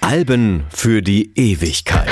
Alben für die Ewigkeit.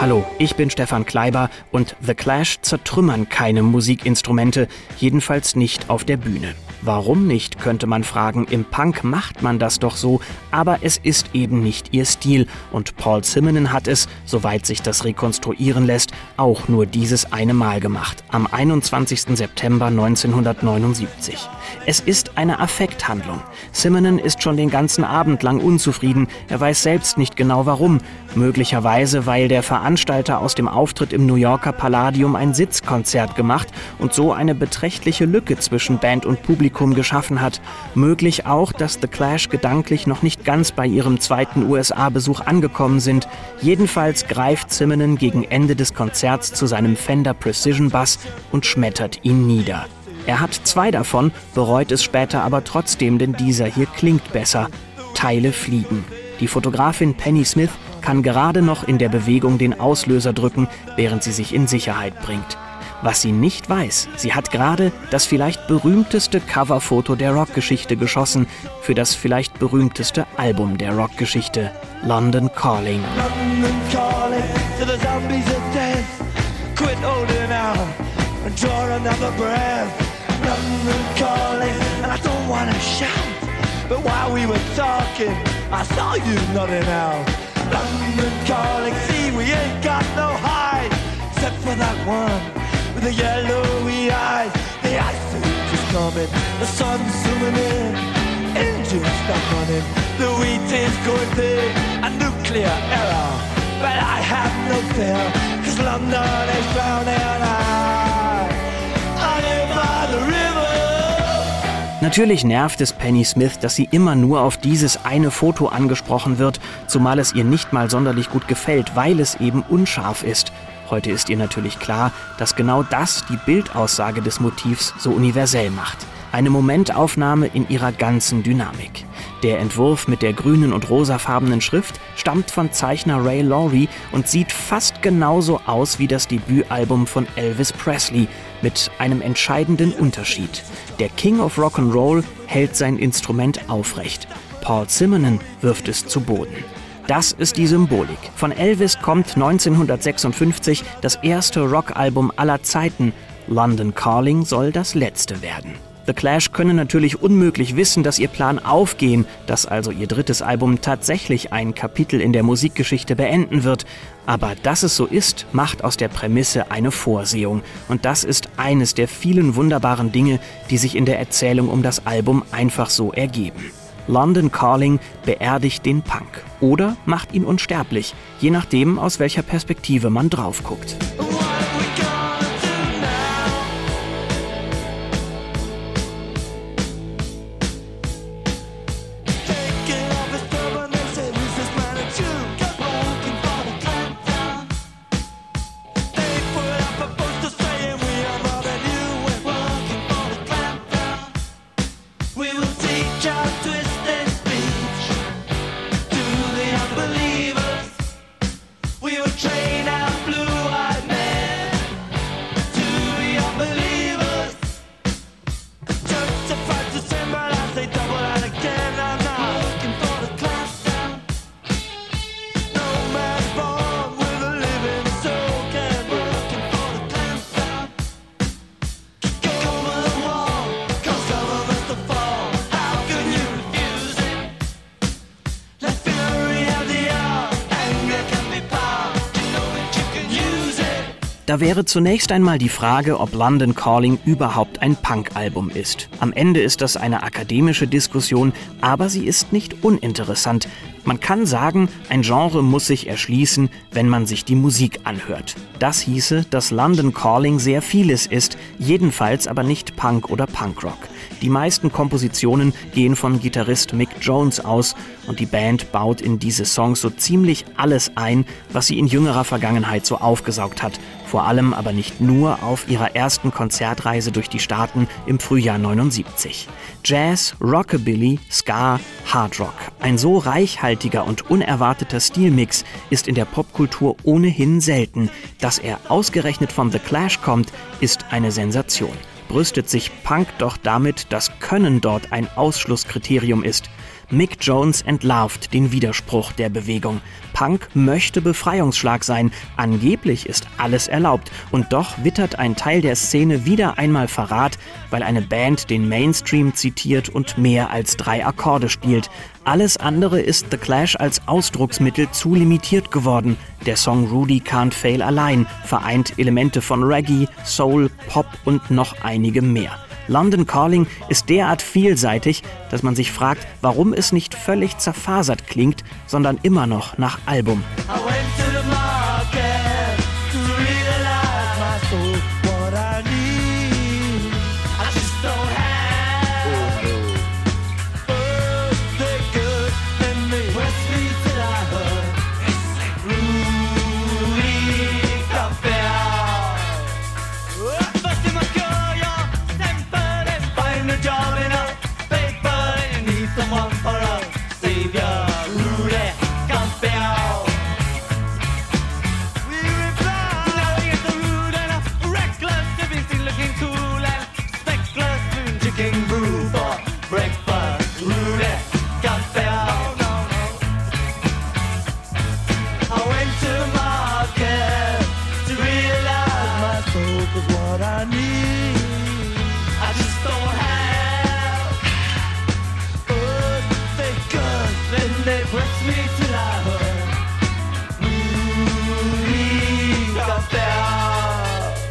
Hallo, ich bin Stefan Kleiber und The Clash zertrümmern keine Musikinstrumente, jedenfalls nicht auf der Bühne. Warum nicht, könnte man fragen. Im Punk macht man das doch so, aber es ist eben nicht ihr Stil. Und Paul Simonon hat es, soweit sich das rekonstruieren lässt, auch nur dieses eine Mal gemacht. Am 21. September 1979. Es ist eine Affekthandlung. Simonon ist schon den ganzen Abend lang unzufrieden. Er weiß selbst nicht genau warum. Möglicherweise, weil der Veranstalter aus dem Auftritt im New Yorker Palladium ein Sitzkonzert gemacht und so eine beträchtliche Lücke zwischen Band und Publikum geschaffen hat. Möglich auch, dass The Clash gedanklich noch nicht ganz bei ihrem zweiten USA-Besuch angekommen sind. Jedenfalls greift Simonon gegen Ende des Konzerts zu seinem Fender Precision Bass und schmettert ihn nieder. Er hat zwei davon, bereut es später aber trotzdem, denn dieser hier klingt besser. Teile fliegen. Die Fotografin Penny Smith kann gerade noch in der Bewegung den Auslöser drücken, während sie sich in Sicherheit bringt. Was sie nicht weiß, sie hat gerade das vielleicht berühmteste Coverfoto der Rockgeschichte geschossen für das vielleicht berühmteste Album der Rockgeschichte, London Calling. London calling to the zombies of death. Quit holding out and draw another breath. London calling and I don't wanna shout. But while we were talking, I saw you nodding out. London calling, see we ain't got no hide except for that one the yellowy eyes. The ice is coming, the sun's zooming in, engines stop running, the wheat is going big, a nuclear error. But I have no fear, cause London is drowning. I, I live by the river. Natürlich nervt es Penny Smith, dass sie immer nur auf dieses eine Foto angesprochen wird, zumal es ihr nicht mal sonderlich gut gefällt, weil es eben unscharf ist. Heute ist ihr natürlich klar, dass genau das die Bildaussage des Motivs so universell macht. Eine Momentaufnahme in ihrer ganzen Dynamik. Der Entwurf mit der grünen und rosafarbenen Schrift stammt von Zeichner Ray Laurie und sieht fast genauso aus wie das Debütalbum von Elvis Presley, mit einem entscheidenden Unterschied. Der King of Rock'n'Roll hält sein Instrument aufrecht. Paul Simonon wirft es zu Boden. Das ist die Symbolik. Von Elvis kommt 1956 das erste Rockalbum aller Zeiten. London Calling soll das letzte werden. The Clash können natürlich unmöglich wissen, dass ihr Plan aufgehen, dass also ihr drittes Album tatsächlich ein Kapitel in der Musikgeschichte beenden wird. Aber dass es so ist, macht aus der Prämisse eine Vorsehung. Und das ist eines der vielen wunderbaren Dinge, die sich in der Erzählung um das Album einfach so ergeben. London Calling beerdigt den Punk oder macht ihn unsterblich, je nachdem, aus welcher Perspektive man drauf guckt. Wäre zunächst einmal die Frage, ob London Calling überhaupt ein Punk-Album ist. Am Ende ist das eine akademische Diskussion, aber sie ist nicht uninteressant. Man kann sagen, ein Genre muss sich erschließen, wenn man sich die Musik anhört. Das hieße, dass London Calling sehr vieles ist, jedenfalls aber nicht Punk oder Punkrock. Die meisten Kompositionen gehen von Gitarrist Mick Jones aus und die Band baut in diese Songs so ziemlich alles ein, was sie in jüngerer Vergangenheit so aufgesaugt hat, vor allem aber nicht nur auf ihrer ersten Konzertreise durch die Staaten im Frühjahr 79. Jazz, Rockabilly, Ska, Hard Rock. Ein so reichhaltiger und unerwarteter Stilmix ist in der Popkultur ohnehin selten. Dass er ausgerechnet von The Clash kommt, ist eine Sensation brüstet sich Punk doch damit, dass Können dort ein Ausschlusskriterium ist. Mick Jones entlarvt den Widerspruch der Bewegung. Punk möchte Befreiungsschlag sein, angeblich ist alles erlaubt, und doch wittert ein Teil der Szene wieder einmal Verrat, weil eine Band den Mainstream zitiert und mehr als drei Akkorde spielt. Alles andere ist The Clash als Ausdrucksmittel zu limitiert geworden. Der Song Rudy Can't Fail allein vereint Elemente von Reggae, Soul, Pop und noch einige mehr. London Calling ist derart vielseitig, dass man sich fragt, warum es nicht völlig zerfasert klingt, sondern immer noch nach Album.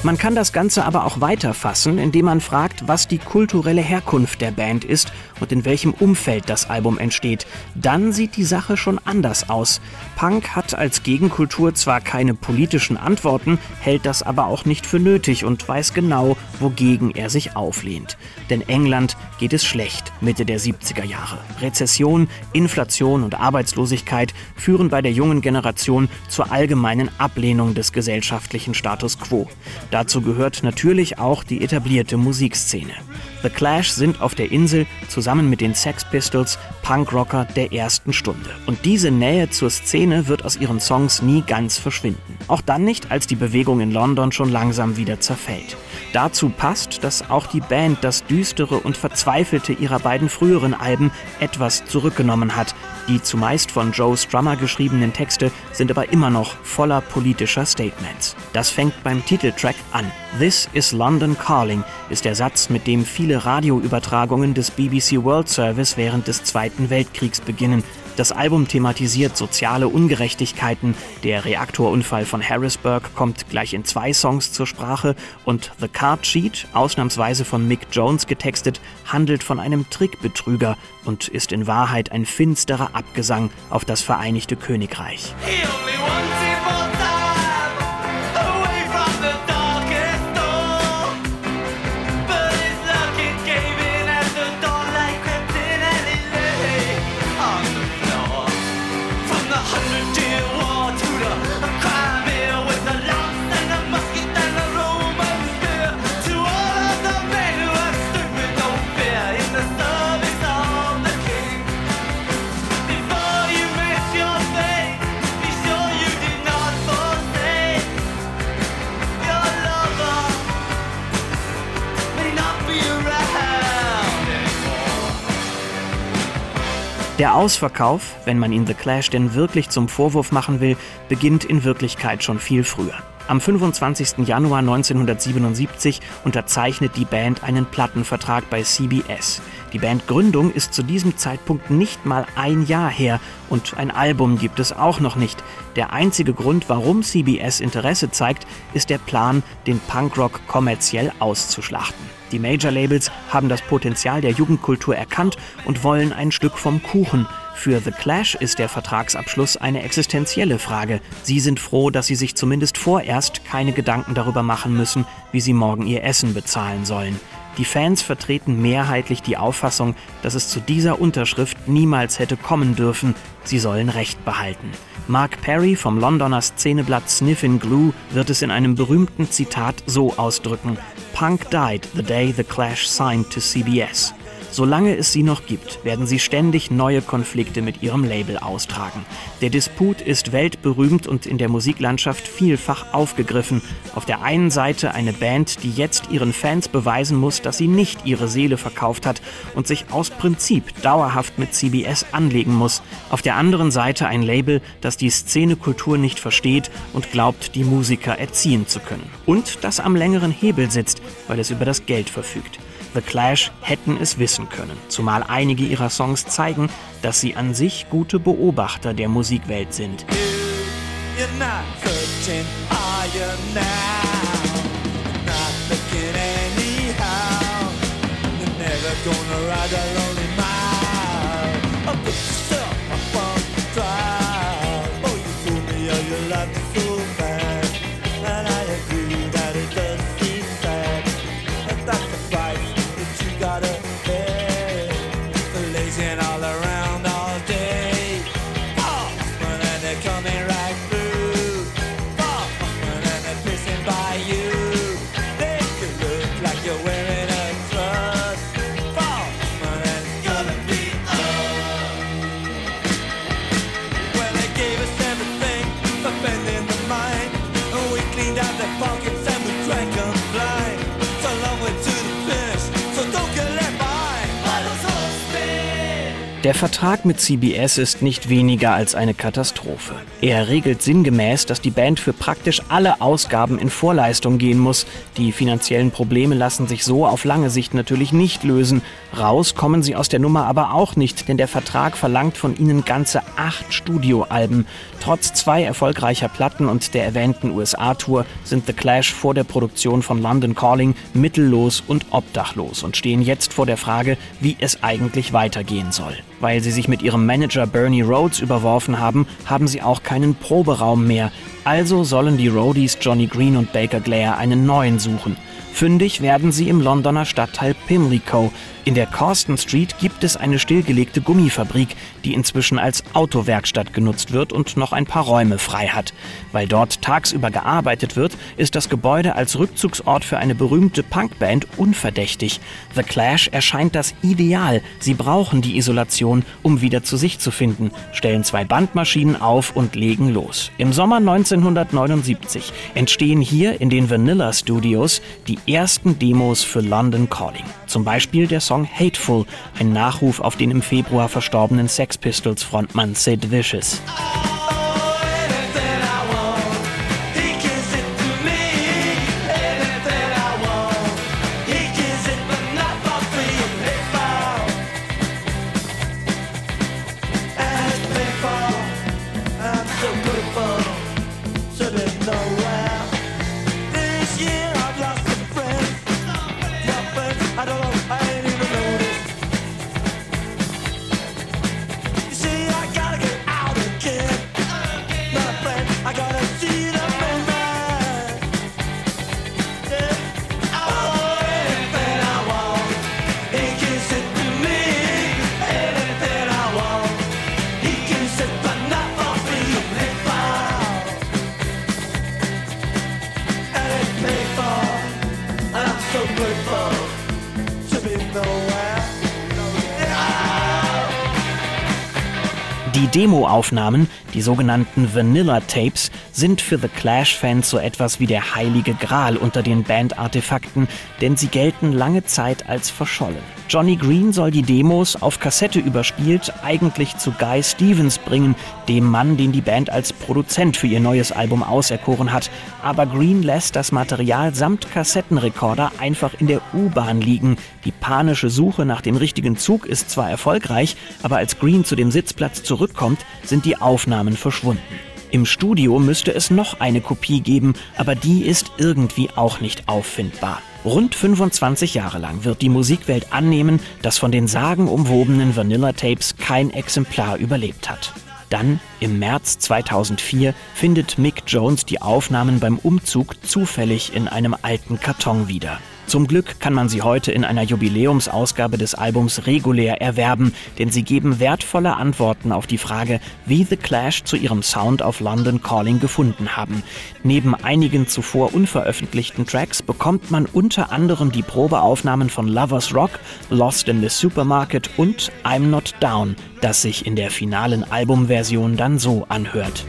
Man kann das Ganze aber auch weiterfassen, indem man fragt, was die kulturelle Herkunft der Band ist und in welchem Umfeld das Album entsteht. Dann sieht die Sache schon anders aus. Punk hat als Gegenkultur zwar keine politischen Antworten, hält das aber auch nicht für nötig und weiß genau, wogegen er sich auflehnt. Denn England geht es schlecht Mitte der 70er Jahre. Rezession, Inflation und Arbeitslosigkeit führen bei der jungen Generation zur allgemeinen Ablehnung des gesellschaftlichen Status quo. Dazu gehört natürlich auch die etablierte Musikszene. The Clash sind auf der Insel zusammen mit den Sex Pistols Punkrocker der ersten Stunde. Und diese Nähe zur Szene wird aus ihren Songs nie ganz verschwinden. Auch dann nicht, als die Bewegung in London schon langsam wieder zerfällt. Dazu passt, dass auch die Band das Düstere und Verzweifelte ihrer beiden früheren Alben etwas zurückgenommen hat. Die zumeist von Joe Strummer geschriebenen Texte sind aber immer noch voller politischer Statements. Das fängt beim Titeltrack an. This is London Calling ist der Satz, mit dem viele Radioübertragungen des BBC World Service während des Zweiten Weltkriegs beginnen. Das Album thematisiert soziale Ungerechtigkeiten. Der Reaktorunfall von Harrisburg kommt gleich in zwei Songs zur Sprache und The Card Sheet, ausnahmsweise von Mick Jones getextet, handelt von einem Trickbetrüger und ist in Wahrheit ein finsterer Abgesang auf das Vereinigte Königreich. Der Ausverkauf, wenn man ihn The Clash denn wirklich zum Vorwurf machen will, beginnt in Wirklichkeit schon viel früher. Am 25. Januar 1977 unterzeichnet die Band einen Plattenvertrag bei CBS. Die Bandgründung ist zu diesem Zeitpunkt nicht mal ein Jahr her und ein Album gibt es auch noch nicht. Der einzige Grund, warum CBS Interesse zeigt, ist der Plan, den Punkrock kommerziell auszuschlachten. Die Major-Labels haben das Potenzial der Jugendkultur erkannt und wollen ein Stück vom Kuchen. Für The Clash ist der Vertragsabschluss eine existenzielle Frage. Sie sind froh, dass sie sich zumindest vorerst keine Gedanken darüber machen müssen, wie sie morgen ihr Essen bezahlen sollen. Die Fans vertreten mehrheitlich die Auffassung, dass es zu dieser Unterschrift niemals hätte kommen dürfen. Sie sollen Recht behalten. Mark Perry vom Londoner Szeneblatt Sniffin Glue wird es in einem berühmten Zitat so ausdrücken: Punk died the day the Clash signed to CBS. Solange es sie noch gibt, werden sie ständig neue Konflikte mit ihrem Label austragen. Der Disput ist weltberühmt und in der Musiklandschaft vielfach aufgegriffen. Auf der einen Seite eine Band, die jetzt ihren Fans beweisen muss, dass sie nicht ihre Seele verkauft hat und sich aus Prinzip dauerhaft mit CBS anlegen muss. Auf der anderen Seite ein Label, das die Szenekultur nicht versteht und glaubt, die Musiker erziehen zu können. Und das am längeren Hebel sitzt, weil es über das Geld verfügt. The Clash hätten es wissen können, zumal einige ihrer Songs zeigen, dass sie an sich gute Beobachter der Musikwelt sind. gonna Der Vertrag mit CBS ist nicht weniger als eine Katastrophe. Er regelt sinngemäß, dass die Band für praktisch alle Ausgaben in Vorleistung gehen muss. Die finanziellen Probleme lassen sich so auf lange Sicht natürlich nicht lösen. Raus kommen sie aus der Nummer aber auch nicht, denn der Vertrag verlangt von ihnen ganze acht Studioalben. Trotz zwei erfolgreicher Platten und der erwähnten USA-Tour sind The Clash vor der Produktion von London Calling mittellos und obdachlos und stehen jetzt vor der Frage, wie es eigentlich weitergehen soll. Weil sie sich mit ihrem Manager Bernie Rhodes überworfen haben, haben sie auch keinen Proberaum mehr. Also sollen die Roadies Johnny Green und Baker Blair einen neuen suchen. Fündig werden sie im Londoner Stadtteil Pimlico. In der Causton Street gibt es eine stillgelegte Gummifabrik, die inzwischen als Autowerkstatt genutzt wird und noch ein paar Räume frei hat. Weil dort tagsüber gearbeitet wird, ist das Gebäude als Rückzugsort für eine berühmte Punkband unverdächtig. The Clash erscheint das Ideal. Sie brauchen die Isolation, um wieder zu sich zu finden, stellen zwei Bandmaschinen auf und legen los. Im Sommer 1979 entstehen hier in den Vanilla Studios die ersten Demos für London Calling. Zum Beispiel der Song Hateful, ein Nachruf auf den im Februar verstorbenen Sex Pistols Frontmann Sid Vicious. Die Demoaufnahmen, die sogenannten Vanilla Tapes, sind für The Clash-Fans so etwas wie der heilige Gral unter den Band-Artefakten, denn sie gelten lange Zeit als verschollen. Johnny Green soll die Demos auf Kassette überspielt eigentlich zu Guy Stevens bringen, dem Mann, den die Band als Produzent für ihr neues Album auserkoren hat. Aber Green lässt das Material samt Kassettenrekorder einfach in der U-Bahn liegen. Die panische Suche nach dem richtigen Zug ist zwar erfolgreich, aber als Green zu dem Sitzplatz zurückkommt, sind die Aufnahmen verschwunden. Im Studio müsste es noch eine Kopie geben, aber die ist irgendwie auch nicht auffindbar. Rund 25 Jahre lang wird die Musikwelt annehmen, dass von den sagenumwobenen Vanilla Tapes kein Exemplar überlebt hat. Dann, im März 2004, findet Mick Jones die Aufnahmen beim Umzug zufällig in einem alten Karton wieder. Zum Glück kann man sie heute in einer Jubiläumsausgabe des Albums regulär erwerben, denn sie geben wertvolle Antworten auf die Frage, wie The Clash zu ihrem Sound auf London Calling gefunden haben. Neben einigen zuvor unveröffentlichten Tracks bekommt man unter anderem die Probeaufnahmen von Lovers Rock, Lost in the Supermarket und I'm Not Down, das sich in der finalen Albumversion dann so anhört.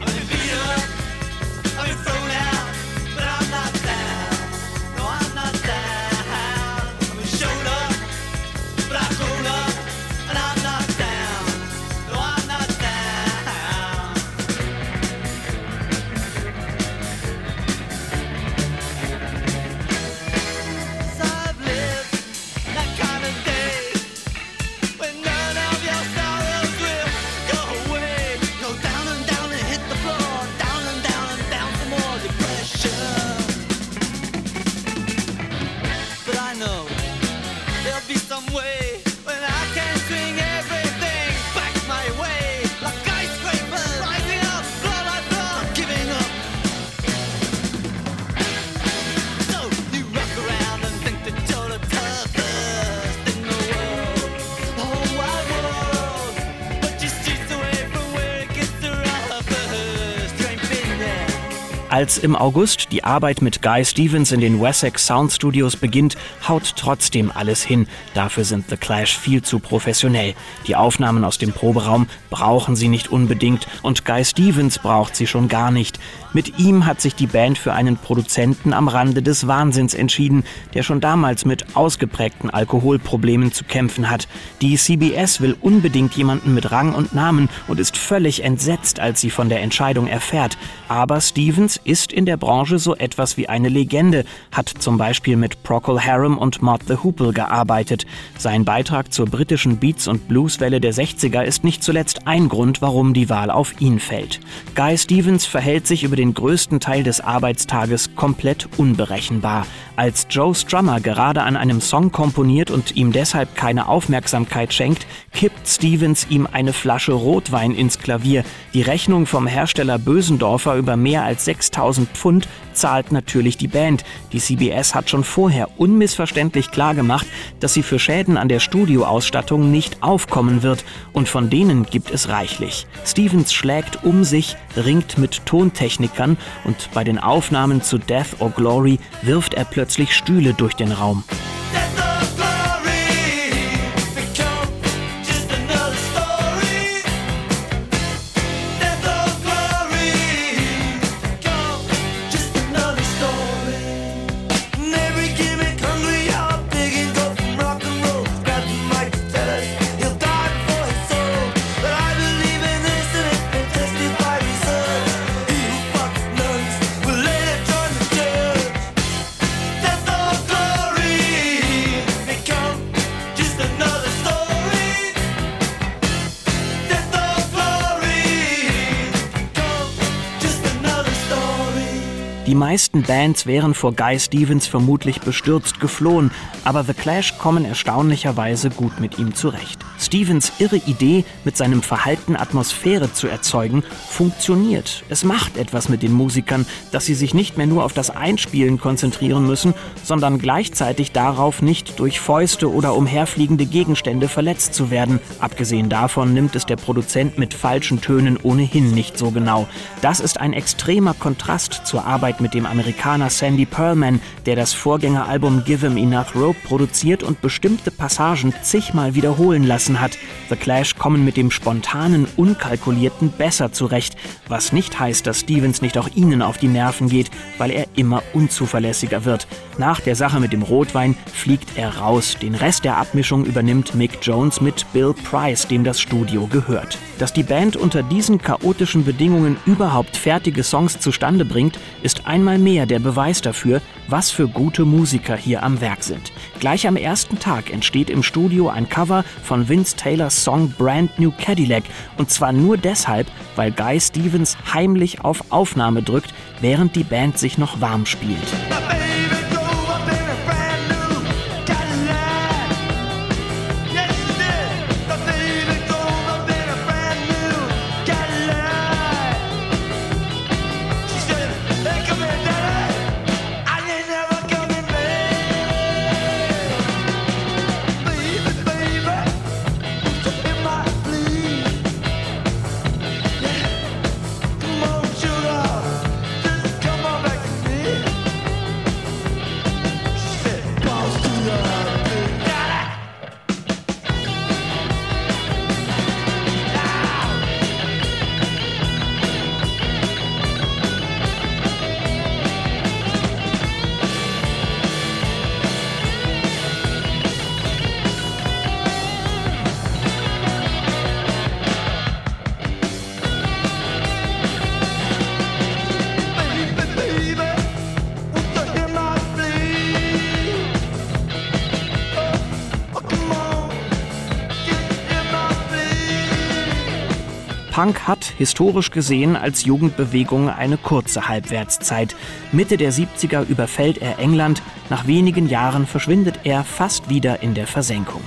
Als im August die Arbeit mit Guy Stevens in den Wessex Sound Studios beginnt, haut trotzdem alles hin. Dafür sind The Clash viel zu professionell. Die Aufnahmen aus dem Proberaum brauchen sie nicht unbedingt und Guy Stevens braucht sie schon gar nicht. Mit ihm hat sich die Band für einen Produzenten am Rande des Wahnsinns entschieden, der schon damals mit ausgeprägten Alkoholproblemen zu kämpfen hat. Die CBS will unbedingt jemanden mit Rang und Namen und ist völlig entsetzt, als sie von der Entscheidung erfährt. Aber Stevens ist in der Branche so etwas wie eine Legende, hat zum Beispiel mit Procol Harum und Mott the Hoople gearbeitet. Sein Beitrag zur britischen Beats- und Blueswelle der 60er ist nicht zuletzt ein Grund, warum die Wahl auf ihn fällt. Guy Stevens verhält sich über den größten Teil des Arbeitstages komplett unberechenbar. Als Joe Strummer gerade an einem Song komponiert und ihm deshalb keine Aufmerksamkeit schenkt, kippt Stevens ihm eine Flasche Rotwein ins Klavier. Die Rechnung vom Hersteller Bösendorfer über mehr als 6000 Pfund zahlt natürlich die Band. Die CBS hat schon vorher unmissverständlich klargemacht, dass sie für Schäden an der Studioausstattung nicht aufkommen wird und von denen gibt es reichlich. Stevens schlägt um sich, ringt mit Tontechnikern und bei den Aufnahmen zu Death or Glory wirft er plötzlich Stühle durch den Raum. Meisten Bands wären vor Guy Stevens vermutlich bestürzt geflohen, aber The Clash kommen erstaunlicherweise gut mit ihm zurecht. Stevens irre Idee, mit seinem Verhalten Atmosphäre zu erzeugen, funktioniert. Es macht etwas mit den Musikern, dass sie sich nicht mehr nur auf das Einspielen konzentrieren müssen, sondern gleichzeitig darauf, nicht durch Fäuste oder umherfliegende Gegenstände verletzt zu werden. Abgesehen davon nimmt es der Produzent mit falschen Tönen ohnehin nicht so genau. Das ist ein extremer Kontrast zur Arbeit mit dem Amerikaner Sandy Pearlman, der das Vorgängeralbum Give Him Enough Rope produziert und bestimmte Passagen zigmal wiederholen lassen hat. The Clash kommen mit dem spontanen, unkalkulierten besser zurecht, was nicht heißt, dass Stevens nicht auch ihnen auf die Nerven geht, weil er immer unzuverlässiger wird. Nach der Sache mit dem Rotwein fliegt er raus. Den Rest der Abmischung übernimmt Mick Jones mit Bill Price, dem das Studio gehört. Dass die Band unter diesen chaotischen Bedingungen überhaupt fertige Songs zustande bringt, ist einmal mehr der Beweis dafür, was für gute Musiker hier am Werk sind. Gleich am ersten Tag entsteht im Studio ein Cover von Vince Taylors Song Brand New Cadillac und zwar nur deshalb, weil Guy Stevens heimlich auf Aufnahme drückt, während die Band sich noch warm spielt. Punk hat historisch gesehen als Jugendbewegung eine kurze Halbwertszeit. Mitte der 70er überfällt er England, nach wenigen Jahren verschwindet er fast wieder in der Versenkung.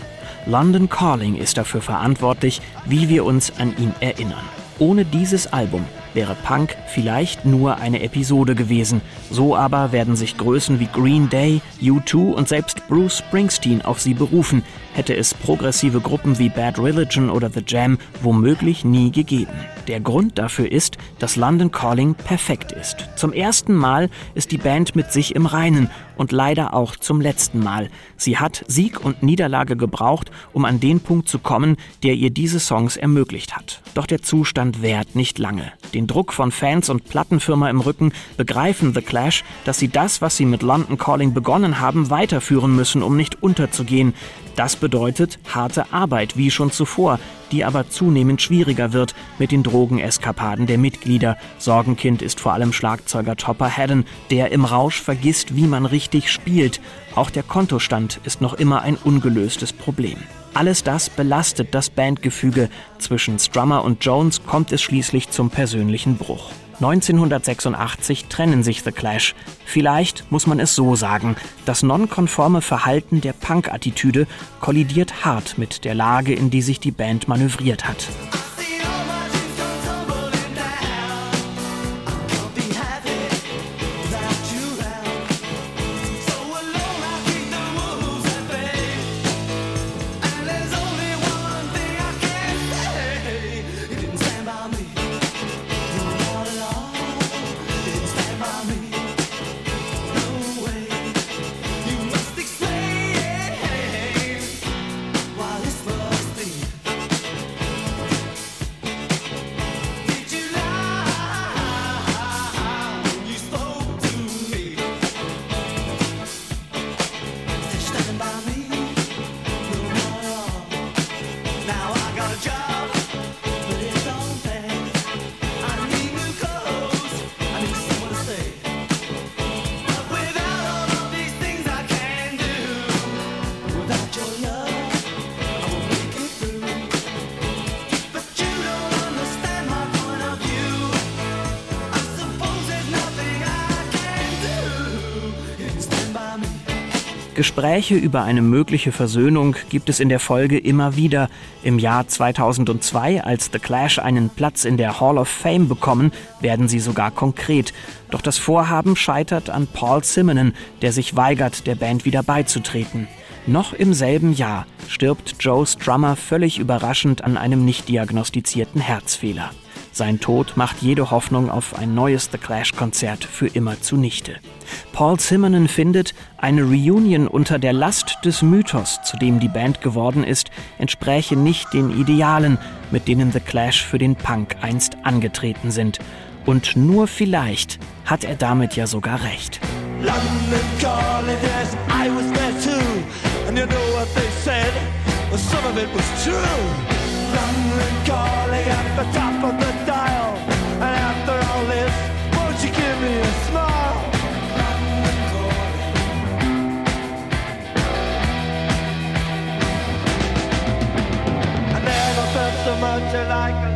London Calling ist dafür verantwortlich, wie wir uns an ihn erinnern. Ohne dieses Album wäre Punk vielleicht nur eine Episode gewesen. So aber werden sich Größen wie Green Day, U2 und selbst Bruce Springsteen auf sie berufen, hätte es progressive Gruppen wie Bad Religion oder The Jam womöglich nie gegeben. Der Grund dafür ist, dass London Calling perfekt ist. Zum ersten Mal ist die Band mit sich im Reinen und leider auch zum letzten Mal. Sie hat Sieg und Niederlage gebraucht, um an den Punkt zu kommen, der ihr diese Songs ermöglicht hat. Doch der Zustand währt nicht lange. Den Druck von Fans und Plattenfirma im Rücken begreifen The Clash, dass sie das, was sie mit London Calling begonnen haben, weiterführen müssen, um nicht unterzugehen. Das bedeutet harte Arbeit, wie schon zuvor, die aber zunehmend schwieriger wird mit den Drogeneskapaden der Mitglieder. Sorgenkind ist vor allem Schlagzeuger Topper Haddon, der im Rausch vergisst, wie man richtig spielt. Auch der Kontostand ist noch immer ein ungelöstes Problem. Alles das belastet das Bandgefüge. Zwischen Strummer und Jones kommt es schließlich zum persönlichen Bruch. 1986 trennen sich The Clash. Vielleicht muss man es so sagen, das nonkonforme Verhalten der Punk-Attitüde kollidiert hart mit der Lage, in die sich die Band manövriert hat. Gespräche über eine mögliche Versöhnung gibt es in der Folge immer wieder. Im Jahr 2002, als The Clash einen Platz in der Hall of Fame bekommen, werden sie sogar konkret. Doch das Vorhaben scheitert an Paul Simonon, der sich weigert, der Band wieder beizutreten. Noch im selben Jahr stirbt Joe Strummer völlig überraschend an einem nicht diagnostizierten Herzfehler. Sein Tod macht jede Hoffnung auf ein neues The Clash-Konzert für immer zunichte. Paul Simonon findet, eine Reunion unter der Last des Mythos, zu dem die Band geworden ist, entspräche nicht den Idealen, mit denen The Clash für den Punk einst angetreten sind. Und nur vielleicht hat er damit ja sogar recht. Some of it was true. London calling at the top of the dial. And after all this, won't you give me a smile? I never felt so much like